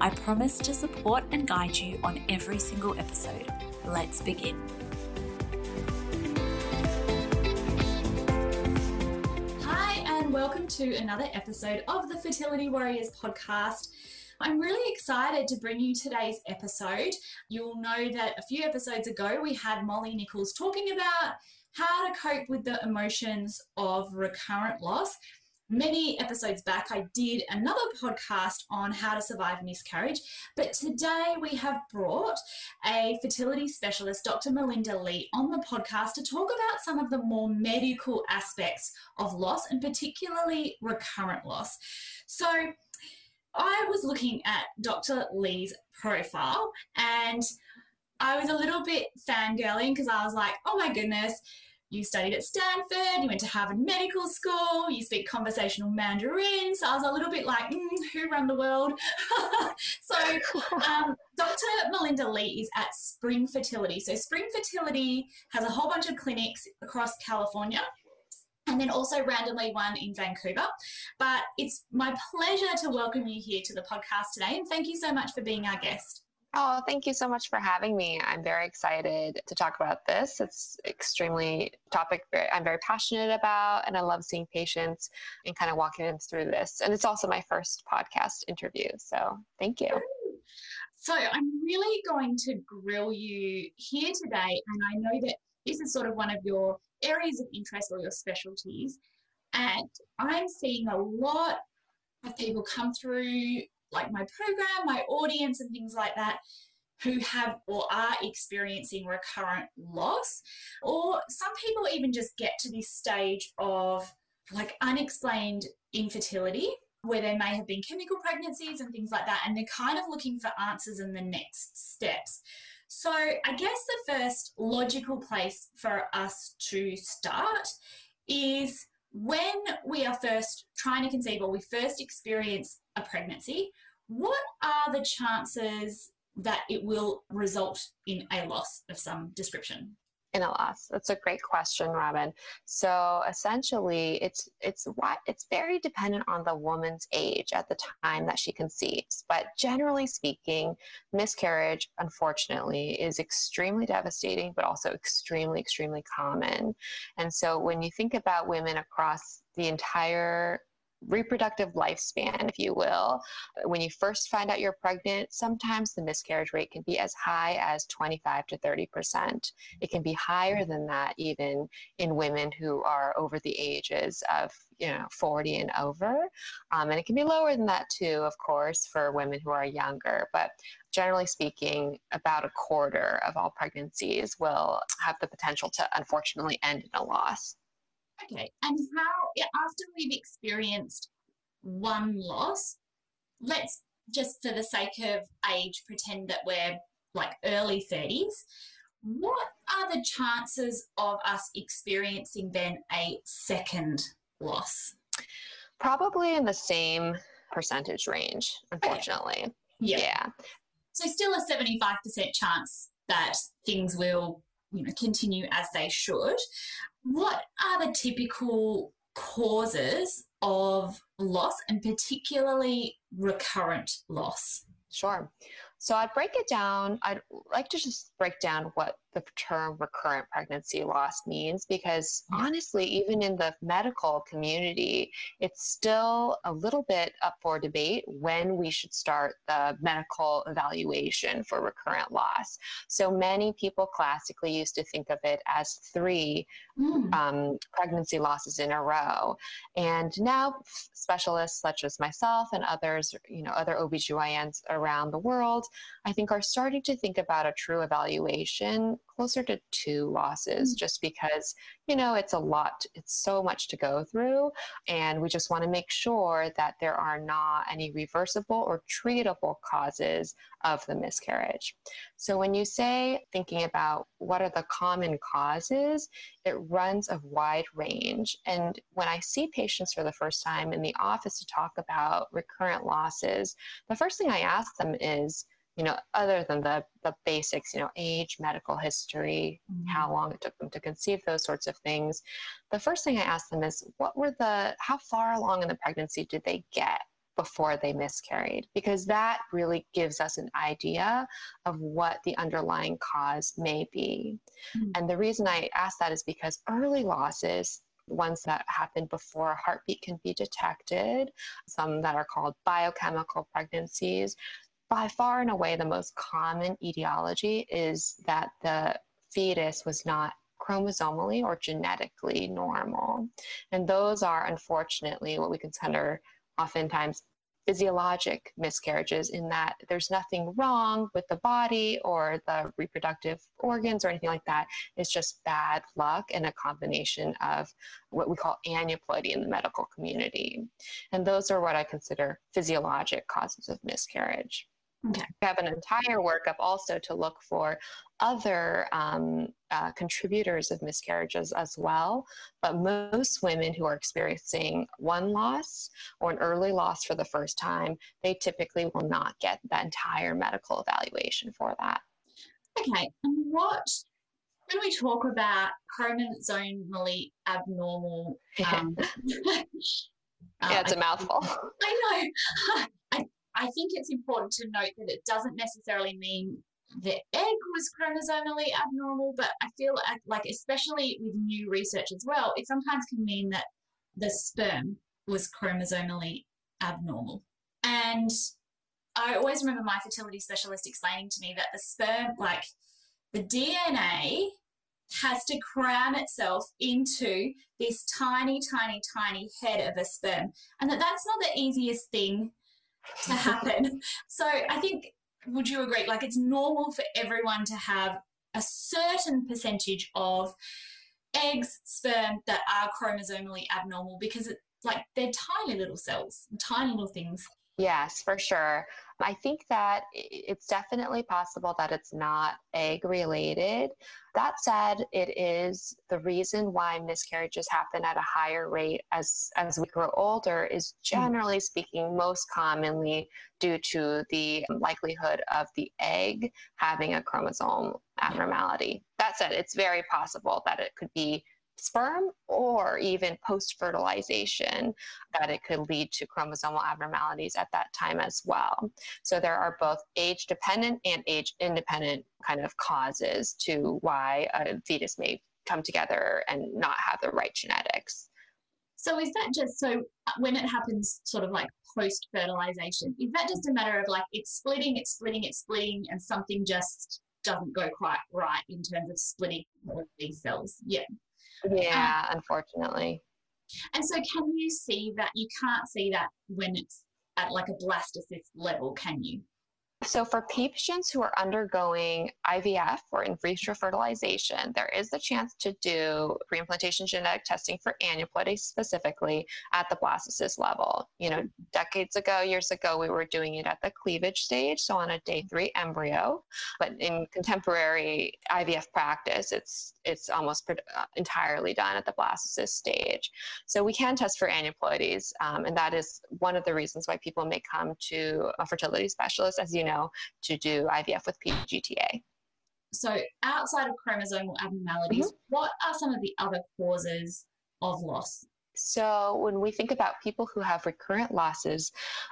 I promise to support and guide you on every single episode. Let's begin. Hi, and welcome to another episode of the Fertility Warriors podcast. I'm really excited to bring you today's episode. You'll know that a few episodes ago we had Molly Nichols talking about how to cope with the emotions of recurrent loss many episodes back, I did another podcast on how to survive miscarriage. But today we have brought a fertility specialist, Dr. Malinda Lee, on the podcast to talk about some of the more medical aspects of loss and particularly recurrent loss. So, I was looking at Dr. Lee's profile and I was a little bit fangirling because I was like, oh my goodness, you studied at Stanford, you went to Harvard Medical School, you speak conversational Mandarin. So I was a little bit like, mm, who run the world? so um, Dr. Malinda Lee is at Spring Fertility. So Spring Fertility has a whole bunch of clinics across California and then also randomly one in Vancouver. But it's my pleasure to welcome you here to the podcast today. And thank you so much for being our guest. Oh, thank you so much for having me. I'm very excited to talk about this. It's extremely topic I'm very passionate about, and I love seeing patients and kind of walking them through this. And it's also my first podcast interview, so thank you. So I'm really going to grill you here today, and I know that this is sort of one of your areas of interest or your specialties. And I'm seeing a lot of people come through like my program, my audience, and things like that who have or are experiencing recurrent loss. Or some people even just get to this stage of like unexplained infertility where there may have been chemical pregnancies and things like that, and they're kind of looking for answers in the next steps. So, I guess the first logical place for us to start is when we are first trying to conceive or we first experience a pregnancy, what are the chances that it will result in a loss of some description? In a loss? That's a great question, Robyn. So essentially, it's it's what it's very dependent on the woman's age at the time that she conceives. But generally speaking, miscarriage, unfortunately, is extremely devastating, but also extremely, extremely common. And so when you think about women across the entire reproductive lifespan, if you will. When you first find out you're pregnant, sometimes the miscarriage rate can be as high as 25 to 30%. It can be higher than that even in women who are over the ages of you know 40 and over um, and it can be lower than that too of course for women who are younger but generally speaking about a quarter of all pregnancies will have the potential to unfortunately end in a loss Okay, and how, after we've experienced one loss, let's just for the sake of age pretend that we're like early 30s. What are the chances of us experiencing then a second loss? Probably in the same percentage range, unfortunately. Okay. Yeah. yeah. So still a 75% chance that things will you know continue as they should what are the typical causes of loss and particularly recurrent loss? Sure. So I'd break it down. I'd like to just break down what the term recurrent pregnancy loss means because honestly, even in the medical community, it's still a little bit up for debate when we should start the medical evaluation for recurrent loss. So many people classically used to think of it as three mm. um, pregnancy losses in a row. And now specialists such as myself and others, you know, other OBGYNs around the world, I think are starting to think about a true evaluation closer to two losses, mm-hmm. just because, you know, it's a lot, it's so much to go through. And we just want to make sure that there are not any reversible or treatable causes of the miscarriage. So when you say thinking about what are the common causes, it runs a wide range. And when I see patients for the first time in the office to talk about recurrent losses, the first thing I ask them is, you know, other than the, the basics, you know, age, medical history, mm-hmm. how long it took them to conceive, those sorts of things. The first thing I ask them is, what were the, how far along in the pregnancy did they get before they miscarried? Because that really gives us an idea of what the underlying cause may be. Mm-hmm. And the reason I ask that is because early losses ones that happen before a heartbeat can be detected, some that are called biochemical pregnancies by far and away the most common etiology is that the fetus was not chromosomally or genetically normal. And those are unfortunately what we consider oftentimes physiologic miscarriages in that there's nothing wrong with the body or the reproductive organs or anything like that. It's just bad luck and a combination of what we call aneuploidy in the medical community. And those are what I consider physiologic causes of miscarriage. Okay. We have an entire workup also to look for other um, uh, contributors of miscarriages as well. But most women who are experiencing one loss or an early loss for the first time, they typically will not get that entire medical evaluation for that. Okay. And what, when we talk about chromosomally abnormal, um, yeah, it's a uh, mouthful. I know. I think it's important to note that it doesn't necessarily mean the egg was chromosomally abnormal, but I feel like, especially with new research as well, it sometimes can mean that the sperm was chromosomally abnormal. And I always remember my fertility specialist explaining to me that the sperm, like the DNA, has to cram itself into this tiny, tiny, tiny head of a sperm, and that that's not the easiest thing to happen. so I think, would you agree? Like, it's normal for everyone to have a certain percentage of eggs, sperm that are chromosomally abnormal because it's like they're tiny little cells, tiny little things. Yes, for sure. I think that it's definitely possible that it's not egg related. That said, it is the reason why miscarriages happen at a higher rate as, as we grow older is hmm. generally speaking most commonly due to the likelihood of the egg having a chromosome abnormality. That said, it's very possible that it could be sperm or even post fertilization, that it could lead to chromosomal abnormalities at that time as well. So there are both age dependent and age independent kind of causes to why a fetus may come together and not have the right genetics. So is that just so when it happens sort of like post fertilization, is that just a matter of like it's splitting, it's splitting, it's splitting, and something just doesn't go quite right in terms of splitting all these cells? Yeah. Yeah, um, unfortunately. And so, can you see that? You can't see that when it's at like a blastocyst level, can you? So, for patients who are undergoing IVF or in vitro fertilization, there is the chance to do preimplantation genetic testing for aneuploidy specifically at the blastocyst level. You know, decades ago, years ago, we were doing it at the cleavage stage, so on a day three embryo. But in contemporary IVF practice, it's it's almost uh, entirely done at the blastocyst stage. So, we can test for aneuploidies, um, and that is one of the reasons why people may come to a fertility specialist, as you know, to do IVF with PGTA. So, outside of chromosomal abnormalities, mm-hmm. what are some of the other causes of loss? So, when we think about people who have recurrent losses,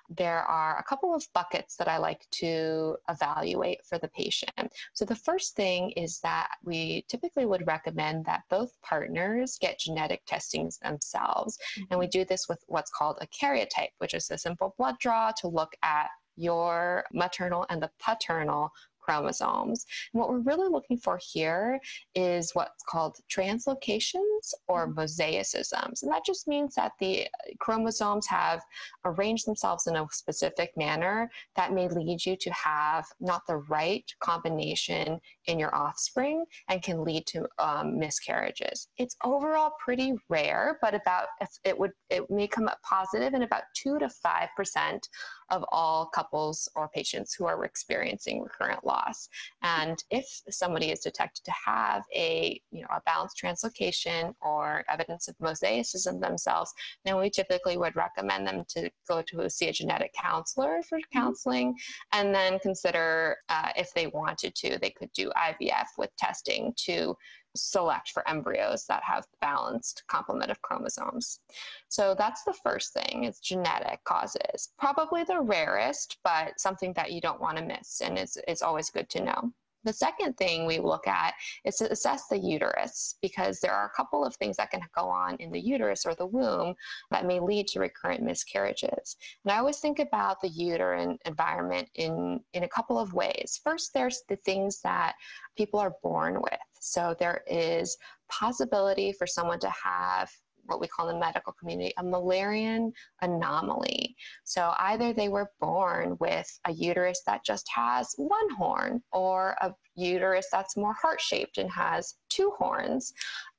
there are a couple of buckets that I like to evaluate for the patient. So, the first thing is that we typically would recommend that both partners get genetic testings themselves. Mm-hmm. And we mm-hmm. do this with what's called a karyotype, which is a simple blood draw to look at your maternal and the paternal chromosomes. And what we're really looking for here is what's called translocations or mm-hmm. mosaicisms. And that just means that the chromosomes have arranged themselves in a specific manner that may lead you to have not the right combination in your offspring and can lead to um, miscarriages. It's overall pretty rare, but about it would it may come up positive in about two to five percent of all couples or patients who are experiencing recurrent loss. And if somebody is detected to have a, you know, a balanced translocation or evidence of mosaicism themselves, then we typically would recommend them to go to see a genetic counselor for mm-hmm. counseling and then consider uh, if they wanted to, they could do IVF with testing to select for embryos that have balanced complement of chromosomes. So that's the first thing, it's genetic causes. Probably the rarest, but something that you don't want to miss and it's, it's always good to know. The second thing we look at is to assess the uterus because there are a couple of things that can go on in the uterus or the womb that may lead to recurrent miscarriages. And I always think about the uterine environment in, in a couple of ways. First, there's the things that people are born with. So there is possibility for someone to have what we call in the medical community a Mullerian anomaly. So either they were born with a uterus that just has one horn, or a uterus that's more heart shaped and has two horns,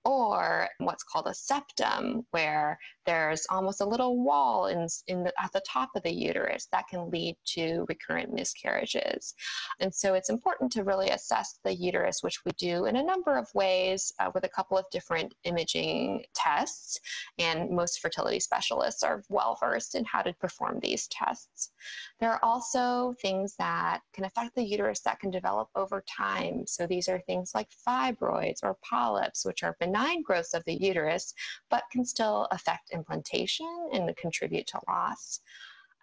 or what's called a septum, where there's almost a little wall in, in the, at the top of the uterus that can lead to recurrent miscarriages. And so it's important to really assess the uterus, which we do in a number of ways uh, with a couple of different imaging tests. And most fertility specialists are well versed in how to perform these tests. There are also things that can affect the uterus that can develop over time. So these are things like fibroids or polyps, which are benign benign of the uterus, but can still affect implantation and contribute to loss.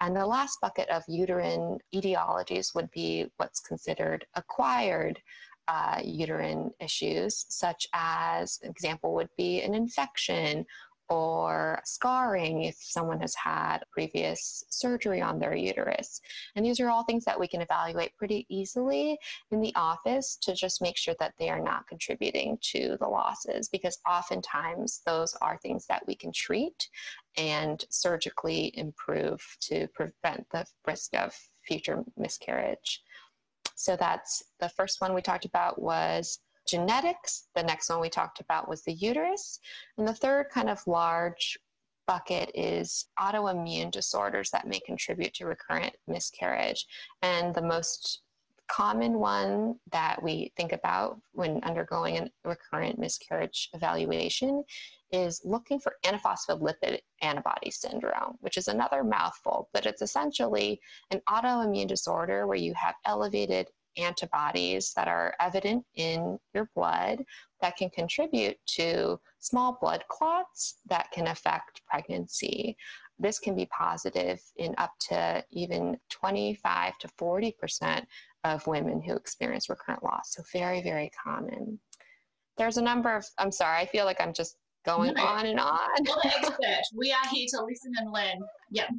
And the last bucket of uterine etiologies would be what's considered acquired uh, uterine issues, such as, an example would be an infection or scarring if someone has had previous surgery on their uterus. And these are all things that we can evaluate pretty easily in the office to just make sure that they are not contributing to the losses because oftentimes those are things that we can treat and surgically improve to prevent the risk of future miscarriage. So that's the first one we talked about was genetics. The next one we talked about was the uterus. And the third kind of large bucket is autoimmune disorders that may contribute to recurrent miscarriage. And the most common one that we think about when undergoing a recurrent miscarriage evaluation is looking for antiphospholipid antibody syndrome, which is another mouthful, but it's essentially an autoimmune disorder where you have elevated antibodies that are evident in your blood that can contribute to small blood clots that can affect pregnancy. This can be positive in up to even 25 to 40% of women who experience recurrent loss. So, very, very common. There's a number of, I'm sorry, I feel like I'm just going no. on and on. We are here to listen and learn. Yep.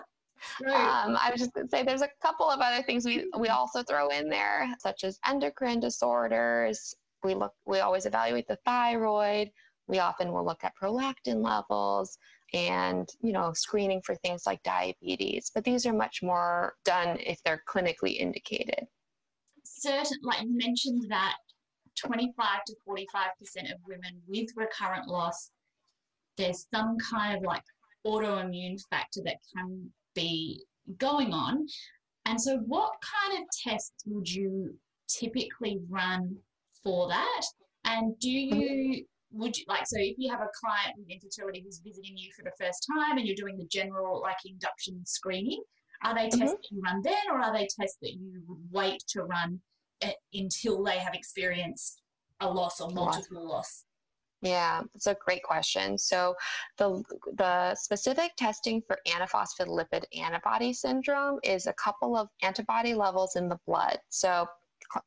Um, I was just going to say there's a couple of other things we, we also throw in there, such as endocrine disorders. We look, we always evaluate the thyroid. We often will look at prolactin levels and you know screening for things like diabetes but these are much more done if they're clinically indicated certain like you mentioned that 25 to 45 percent of women with recurrent loss there's some kind of like autoimmune factor that can be going on. And so, what kind of tests would you typically run for that? And do you, would you like, so if you have a client with infertility who's visiting you for the first time and you're doing the general like induction screening, are they tests mm-hmm. that you run then or are they tests that you would wait to run until they have experienced a loss or multiple loss? Yeah, that's a great question. So the the specific testing for antiphospholipid antibody syndrome is a couple of antibody levels in the blood. So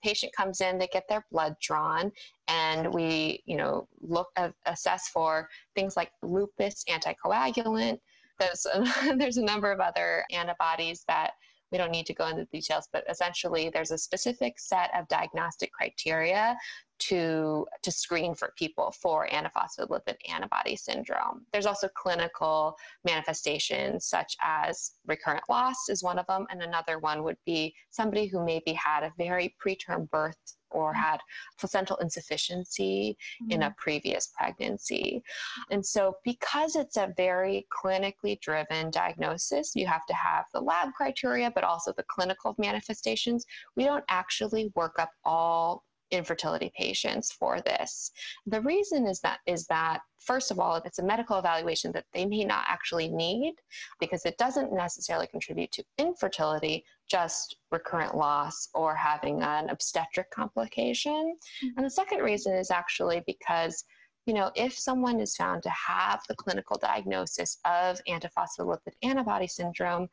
patient comes in, they get their blood drawn, and we, you know, look uh, assess for things like lupus anticoagulant. There's a, there's a number of other antibodies that we don't need to go into details, but essentially there's a specific set of diagnostic criteria to to screen for people for antiphospholipid antibody syndrome. There's also clinical manifestations such as recurrent loss is one of them, and another one would be somebody who maybe had a very preterm birth or mm-hmm. had placental insufficiency mm-hmm. in a mm-hmm. previous pregnancy. And so, because it's a very clinically driven diagnosis, you have to have the lab criteria, but also the clinical manifestations. We don't actually work up all infertility patients for this. The reason is that is that first of all, it's a medical evaluation that they may not actually need because it doesn't necessarily contribute to infertility, just recurrent loss or having an obstetric complication. Mm-hmm. And the second reason is actually because you know, if someone is found to have the clinical diagnosis of antiphospholipid antibody syndrome,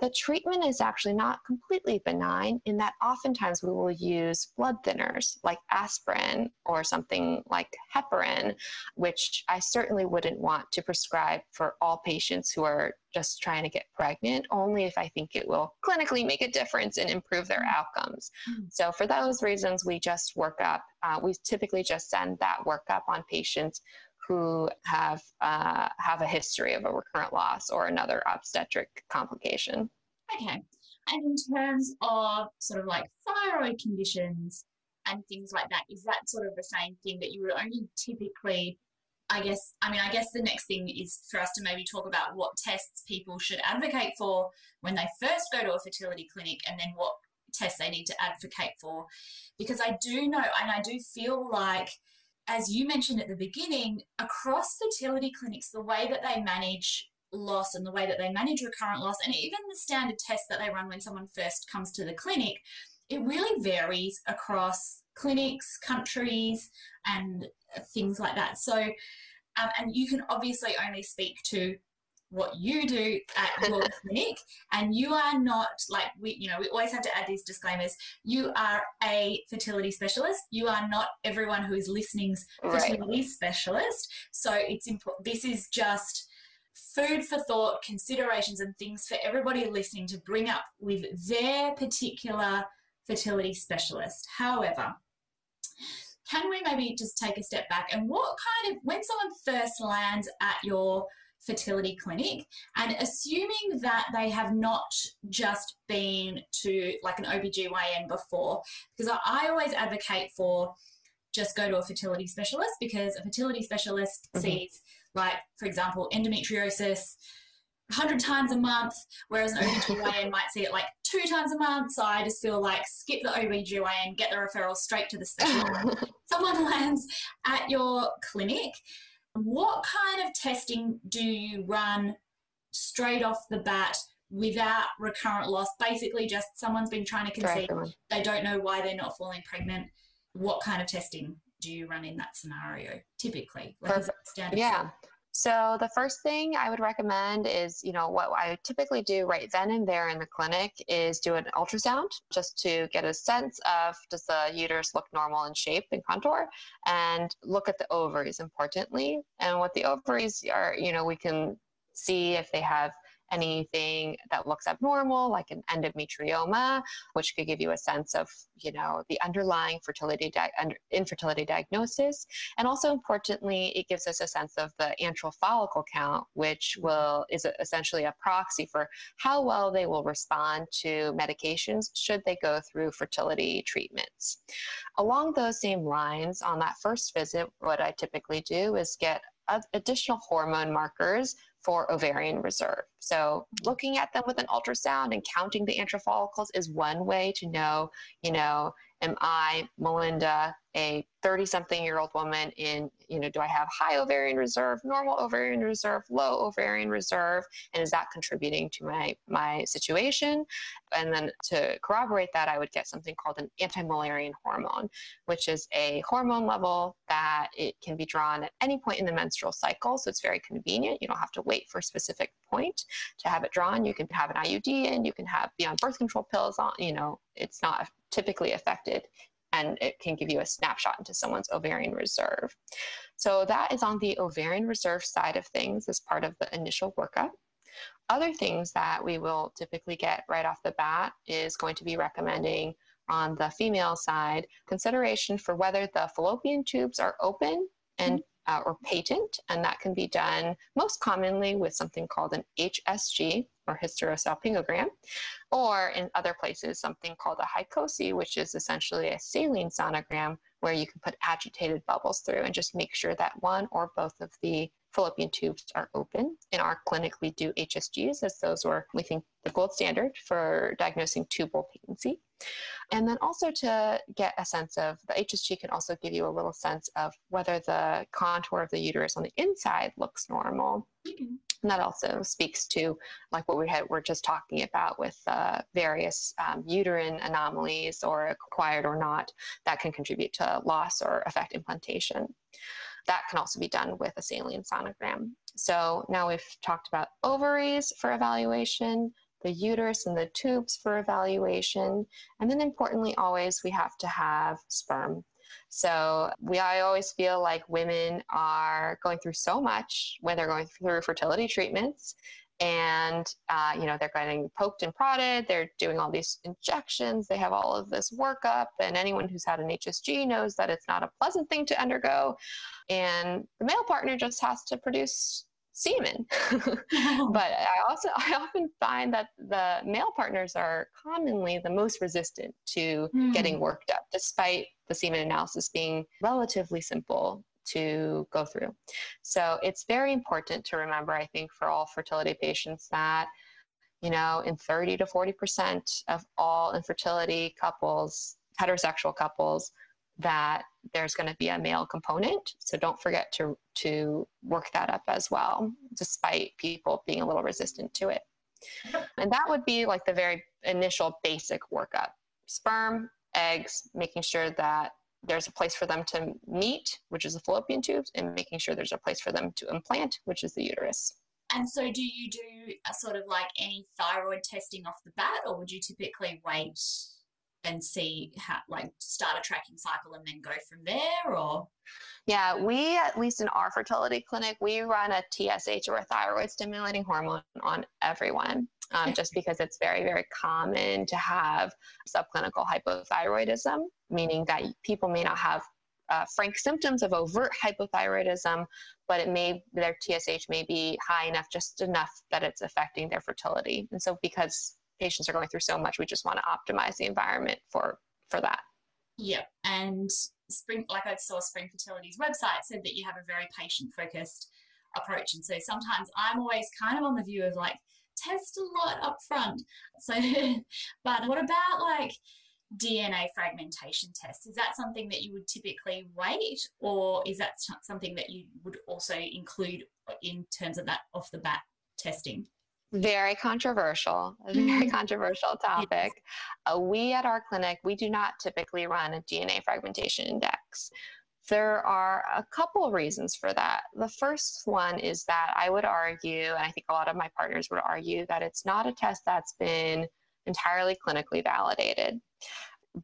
the treatment is actually not completely benign in that oftentimes we will use blood thinners like aspirin or something like heparin, which I certainly wouldn't want to prescribe for all patients who are just trying to get pregnant, only if I think it will clinically make a difference and improve their outcomes. Mm-hmm. So, for those reasons, we just work up, uh, we typically just send that workup on patients who have uh, have a history of a recurrent loss or another obstetric complication. Okay. And in terms of sort of like thyroid conditions and things like that, is that sort of the same thing that you would only typically I guess, I mean, I guess the next thing is for us to maybe talk about what tests people should advocate for when they first go to a fertility clinic and then what tests they need to advocate for. Because I do know, and I do feel like as you mentioned at the beginning, across fertility clinics, the way that they manage loss and the way that they manage recurrent loss, and even the standard tests that they run when someone first comes to the clinic, it really varies across clinics, countries, and things like that. So, um, and you can obviously only speak to what you do at your clinic and you are not like we you know we always have to add these disclaimers. You are a fertility specialist. You are not everyone who is listening's fertility right. specialist. So it's important this is just food for thought considerations and things for everybody listening to bring up with their particular fertility specialist. However can we maybe just take a step back? And what kind of when someone first lands at your fertility clinic and assuming that they have not just been to like an OBGYN before, because I, always advocate for just go to a fertility specialist because a fertility specialist mm-hmm. sees like, for example, endometriosis, 100 times a month, whereas an OBGYN might see it like two times a month. So I just feel like skip the OBGYN, get the referral straight to the specialist. Someone lands at your clinic what kind of testing do you run straight off the bat without recurrent loss? Basically, just someone's been trying to conceive, they don't know why they're not falling pregnant. What kind of testing do you run in that scenario typically? Like yeah. So the first thing I would recommend is, you know, what I typically do right then and there in the clinic is do an ultrasound just to get a sense of does the uterus look normal in shape and contour and look at the ovaries importantly. And what the ovaries are, you know, we can see if they have anything that looks abnormal, like an endometrioma, which could give you a sense of, you know, the underlying fertility di- infertility diagnosis. And also importantly, it gives us a sense of the antral follicle count, which will is essentially a proxy for how well they will respond to medications should they go through fertility treatments. Along those same lines, on that first visit, what I typically do is get additional hormone markers for ovarian reserve. So looking at them with an ultrasound and counting the antral follicles is one way to know, you know, am I, Malinda, a 30 something year old woman in, you know, do I have high ovarian reserve, normal ovarian reserve, low ovarian reserve, and is that contributing to my, my situation? And then to corroborate that, I would get something called an anti-Mullerian hormone, which is a hormone level that it can be drawn at any point in the menstrual cycle. So it's very convenient. You don't have to wait for a specific point to have it drawn. You can have an IUD in, you can have be on birth control pills on, you know, it's not typically affected and it can give you a snapshot into someone's ovarian reserve. So that is on the ovarian reserve side of things as part of the initial workup. Other things that we will typically get right off the bat is going to be recommending on the female side consideration for whether the fallopian tubes are open and uh, or patent, and that can be done most commonly with something called an HSG or hysterosalpingogram, or in other places something called a HyCoSy, which is essentially a saline sonogram where you can put agitated bubbles through and just make sure that one or both of the fallopian tubes are open. In our clinic, we do HSGs as those were, we think, the gold standard for diagnosing tubal patency. And then also to get a sense of the HSG can also give you a little sense of whether the contour of the uterus on the inside looks normal. Mm-hmm. And that also speaks to like what we had we're just talking about with uh, various um, uterine anomalies or acquired or not that can contribute to loss or affect implantation that can also be done with a saline sonogram. So now we've talked about ovaries for evaluation, the uterus and the tubes for evaluation, and then importantly, always we have to have sperm. So we I always feel like women are going through so much when they're going through fertility treatments and uh, you know they're getting poked and prodded. They're doing all these injections. They have all of this workup and anyone who's had an hsg knows that it's not a pleasant thing to undergo. And the male partner just has to produce semen but i also i often find that the male partners are commonly the most resistant to mm. getting worked up despite the semen analysis being relatively simple to go through. So it's very important to remember, I think, for all fertility patients that, you know, in 30 to 40% of all infertility couples, heterosexual couples, that there's going to be a male component. So don't forget to, to work that up as well, despite people being a little resistant to it. And that would be like the very initial basic workup sperm, eggs, making sure that there's a place for them to meet, which is the fallopian tubes, and making sure there's a place for them to implant, which is the uterus. And so, do you do a sort of like any thyroid testing off the bat, or would you typically wait and see how, like, start a tracking cycle and then go from there, or? Yeah, we, at least in our fertility clinic, we run a TSH or a thyroid stimulating hormone on everyone um, just because it's very, very common to have subclinical hypothyroidism, meaning that people may not have uh, frank symptoms of overt hypothyroidism, but it may their TSH may be high enough, just enough that it's affecting their fertility. And so, because patients are going through so much, we just want to optimize the environment for for that. Yep, and Spring, like I saw Spring Fertility's website, said that you have a very patient focused approach, and so sometimes I'm always kind of on the view of like test a lot up front. So, but what about like DNA fragmentation tests? Is that something that you would typically wait, or is that something that you would also include in terms of that off the bat testing? Very controversial, a very mm. controversial topic. Uh, we at our clinic, we do not typically run a DNA fragmentation index. There are a couple of reasons for that. The first one is that I would argue, and I think a lot of my partners would argue, that it's not a test that's been entirely clinically validated.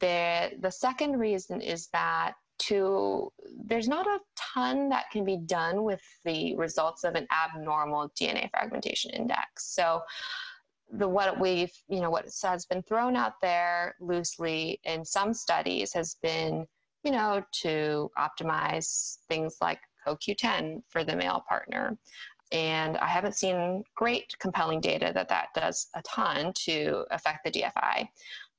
The, the second reason is that to there's not a ton that can be done with the results of an abnormal DNA fragmentation index. So the what we've you know what has been thrown out there loosely in some studies has been you know, to optimize things like CoQ10 for the male partner. And I haven't seen great compelling data that that does a ton to affect the DFI.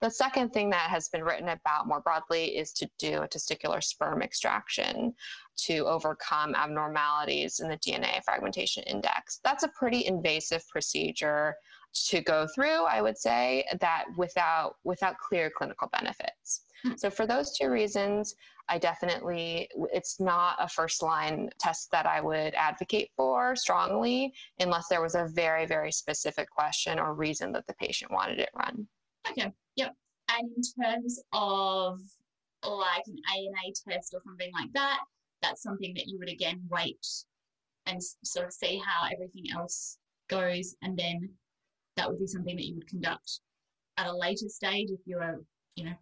The second thing that has been written about more broadly is to do a testicular sperm extraction to overcome abnormalities in the DNA fragmentation index. That's a pretty invasive procedure to go through, I would say, that without without clear clinical benefits. Hmm. So for those two reasons, I definitely, it's not a first line test that I would advocate for strongly unless there was a very, very specific question or reason that the patient wanted it run. Okay. Yep. And in terms of like an ANA test or something like that, that's something that you would again wait and sort of see how everything else goes. And then that would be something that you would conduct at a later stage if you're you know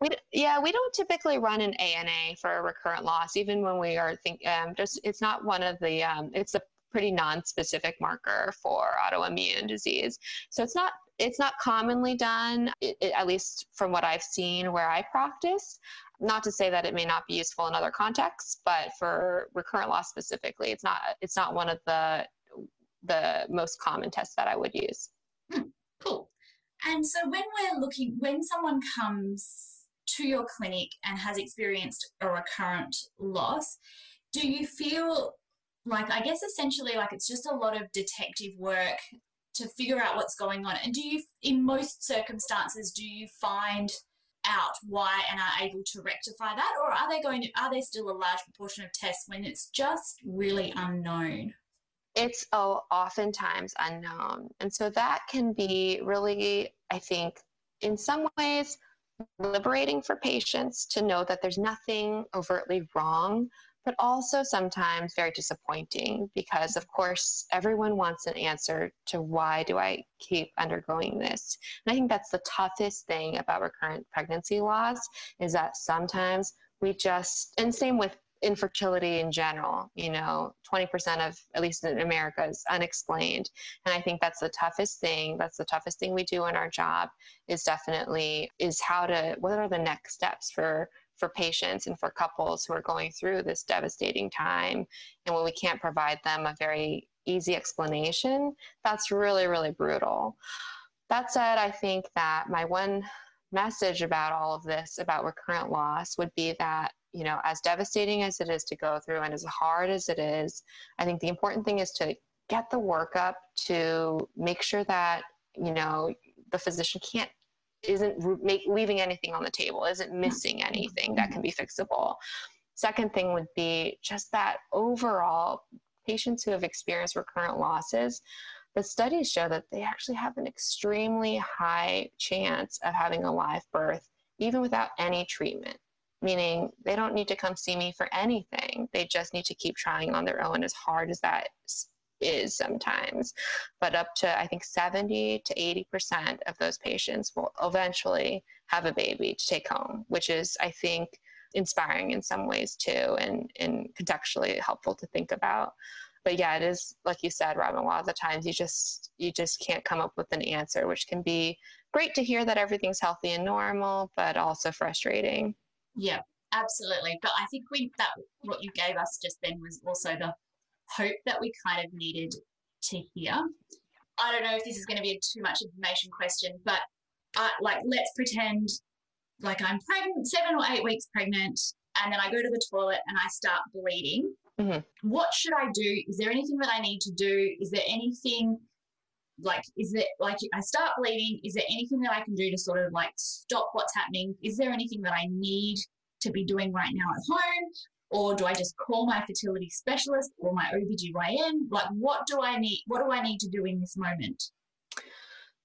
we yeah we don't typically run an ana for a recurrent loss even when we are think um, just it's not one of the um, it's a pretty non-specific marker for autoimmune disease. So it's not it's not commonly done, it, it, at least from what I've seen where I practice. Not to say that it may not be useful in other contexts, but for recurrent loss specifically, it's not it's not one of the the most common tests that I would use. Hmm, cool. And so when we're looking, when someone comes to your clinic and has experienced a recurrent loss, do you feel like, I guess essentially, like it's just a lot of detective work to figure out what's going on? And do you, in most circumstances, do you find out why and are able to rectify that? Or are they going to, are there still a large proportion of tests when it's just really unknown? It's oh, oftentimes unknown. And so that can be really, I think, in some ways, liberating for patients to know that there's nothing overtly wrong but also sometimes very disappointing because of course everyone wants an answer to why do i keep undergoing this? And i think that's the toughest thing about recurrent pregnancy loss is that sometimes we just and same with infertility in general you know 20% of at least in america is unexplained. And i think that's the toughest thing that's the toughest thing we do in our job is definitely is how to what are the next steps for for patients and for couples who are going through this devastating time. And when we can't provide them a very easy explanation, that's really, really brutal. That said, I think that my one message about all of this, about recurrent loss, would be that, you know, as devastating as it is to go through and as hard as it is, I think the important thing is to get the workup to make sure that, you know, the physician can't isn't make, leaving anything on the table, isn't missing anything that can be mm-hmm. fixable. Second thing would be just that overall patients who have experienced recurrent losses, the studies show that they actually have an extremely high chance of having a live birth, even without any treatment. Meaning they don't need to come see me for anything. They just need to keep trying on their own, as hard as that is sometimes. But up to, I think, 70 to 80% of those patients will eventually have a baby to take home, which is, I think, inspiring in some ways too and, and contextually helpful to think about. But yeah, it is like you said, Robyn, a lot of the times you just you just can't come up with an answer, which can be great to hear that everything's healthy and normal, but also frustrating. Yeah, absolutely. But I think we that what you gave us just then was also the hope that we kind of needed to hear. I don't know if this is going to be a too much information question, but uh, like let's pretend like I'm pregnant, seven or eight weeks pregnant, and then I go to the toilet and I start bleeding. Mm-hmm. What should I do? Is there anything that I need to do? Is there anything like is it like I start bleeding? Is there anything that I can do to sort of like stop what's happening? Is there anything that I need to be doing right now at home? Or do I just call my fertility specialist or my OBGYN? Like what do I need what do I need to do in this moment?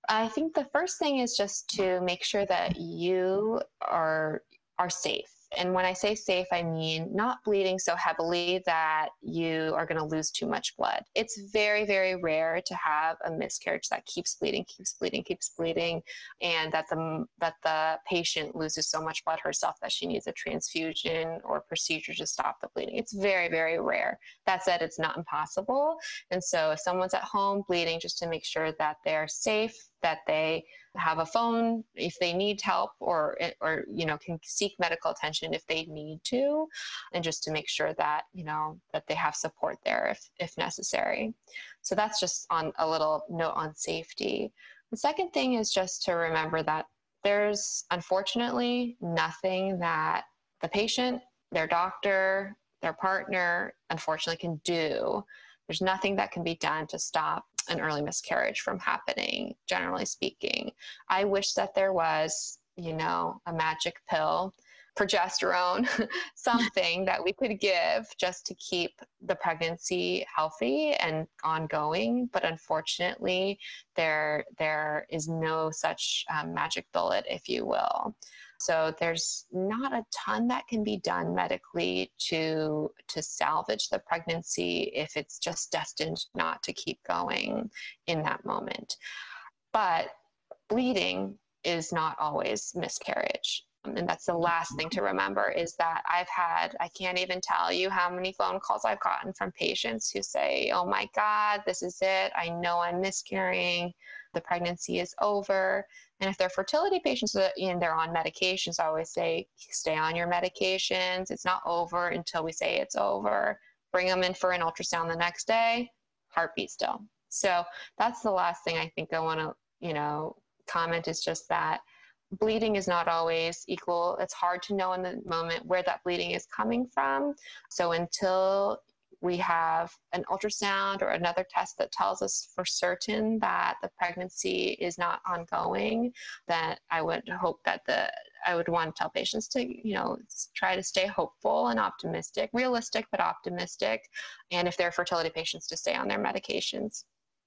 I think the first thing is just to make sure that you are are safe and when I say safe, I mean not bleeding so heavily that you are going to lose too much blood. It's very, very rare to have a miscarriage that keeps bleeding, keeps bleeding, keeps bleeding, and that the that the patient loses so much blood herself that she needs a transfusion or procedure to stop the bleeding. It's very, very rare. That said, it's not impossible. And so if someone's at home bleeding, just to make sure that they're safe, that they have a phone if they need help or or you know can seek medical attention if they need to and just to make sure that you know that they have support there if if necessary. So that's just on a little note on safety. The second thing is just to remember that there's unfortunately nothing that the patient their doctor their partner unfortunately can do there's nothing that can be done to stop an early miscarriage from happening, generally speaking. I wish that there was, you know, a magic pill, progesterone, something that we could give just to keep the pregnancy healthy and ongoing. But unfortunately, there there is no such um, magic bullet, if you will. So there's not a ton that can be done medically to to salvage the pregnancy if it's just destined not to keep going in that moment. But bleeding is not always miscarriage. and that's the last thing to remember is that I've had, I can't even tell you how many phone calls I've gotten from patients who say, Oh my God, this is it. I know I'm miscarrying. The pregnancy is over. And if they're fertility patients and uh, they're on medications, I always say, stay on your medications. It's not over until we say it's over. Bring them in for an ultrasound the next day, heartbeat still. So that's the last thing I think I want to, you know, comment is just that bleeding is not always equal. It's hard to know in the moment where that bleeding is coming from. So until we have an ultrasound or another test that tells us for certain that the pregnancy is not ongoing, then I would hope that the I would want to tell patients to, you know, try to stay hopeful and optimistic, realistic but optimistic, and if they're fertility patients, to stay on their medications.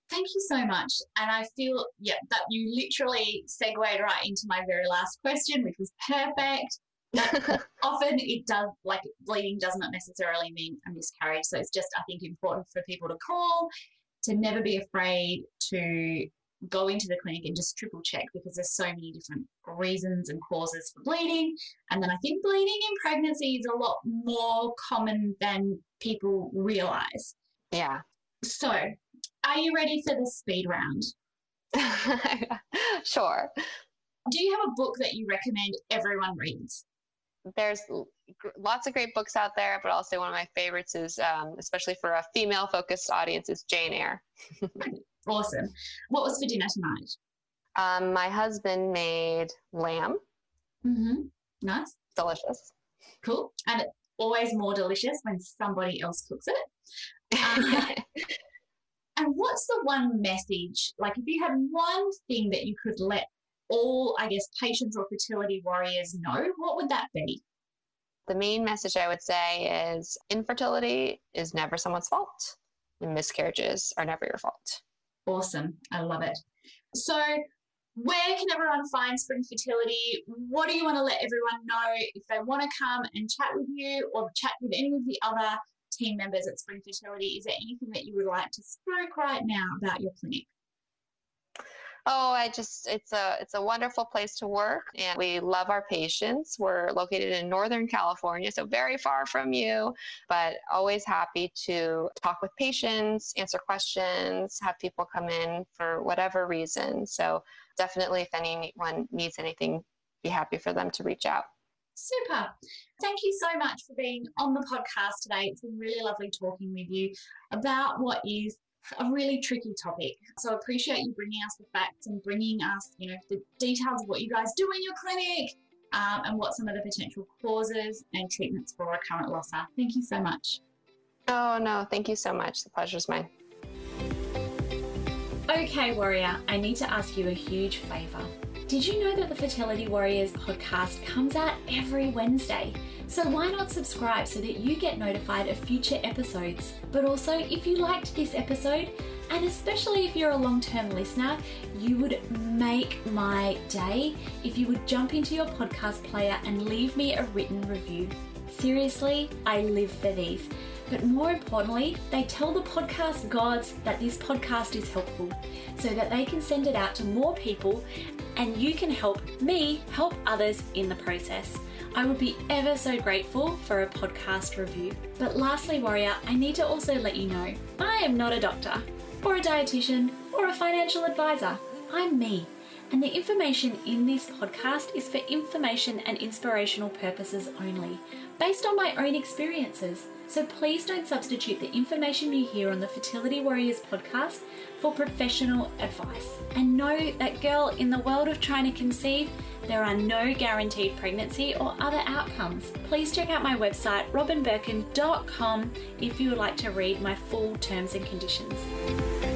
Thank you so much. And I feel, yeah, that you literally segued right into my very last question, which was perfect. often it does, like bleeding does not necessarily mean a miscarriage. So it's just, I think, important for people to call, to never be afraid to go into the clinic and just triple check because there's so many different reasons and causes for bleeding. And then I think bleeding in pregnancy is a lot more common than people realize. Yeah. So are you ready for the speed round? sure. Do you have a book that you recommend everyone reads? There's lots of great books out there, but also one of my favorites is, um, especially for a female focused audience, is Jane Eyre. awesome. What was for dinner tonight? Um, my husband made lamb. Mm-hmm. Nice. Delicious. Cool. And it's always more delicious when somebody else cooks it. Um, And what's the one message, like if you had one thing that you could let all, I guess, patients or fertility warriors know, what would that be? The main message I would say is infertility is never someone's fault, and miscarriages are never your fault. Awesome. I love it. So, where can everyone find Spring Fertility? What do you want to let everyone know if they want to come and chat with you or chat with any of the other team members at Spring Fertility, is there anything that you would like to spoke right now about your clinic? Oh, I just it's a it's a wonderful place to work and we love our patients. We're located in Northern California, so very far from you, but always happy to talk with patients, answer questions, have people come in for whatever reason. So definitely if anyone needs anything, be happy for them to reach out. Super. Thank you so much for being on the podcast today. It's been really lovely talking with you about what is a really tricky topic. So I appreciate you bringing us the facts and bringing us, you know, the details of what you guys do in your clinic um, and what some of the potential causes and treatments for recurrent loss are. Thank you so much. Oh, no, thank you so much. The pleasure's mine. Okay, Warrior, I need to ask you a huge favour. Did you know that the Fertility Warriors podcast comes out every Wednesday? So why not subscribe so that you get notified of future episodes? But also, if you liked this episode, and especially if you're a long term listener, you would make my day if you would jump into your podcast player and leave me a written review. Seriously, I live for these. But more importantly, they tell the podcast gods that this podcast is helpful so that they can send it out to more people and you can help me help others in the process. I would be ever so grateful for a podcast review. But lastly, Warrior, I need to also let you know I am not a doctor, or a dietitian, or a financial advisor. I'm me. And the information in this podcast is for information and inspirational purposes only, based on my own experiences. So please don't substitute the information you hear on the Fertility Warriors podcast for professional advice. And know that, girl, in the world of trying to conceive, there are no guaranteed pregnancy or other outcomes. Please check out my website, robynbirkin.com, if you would like to read my full terms and conditions.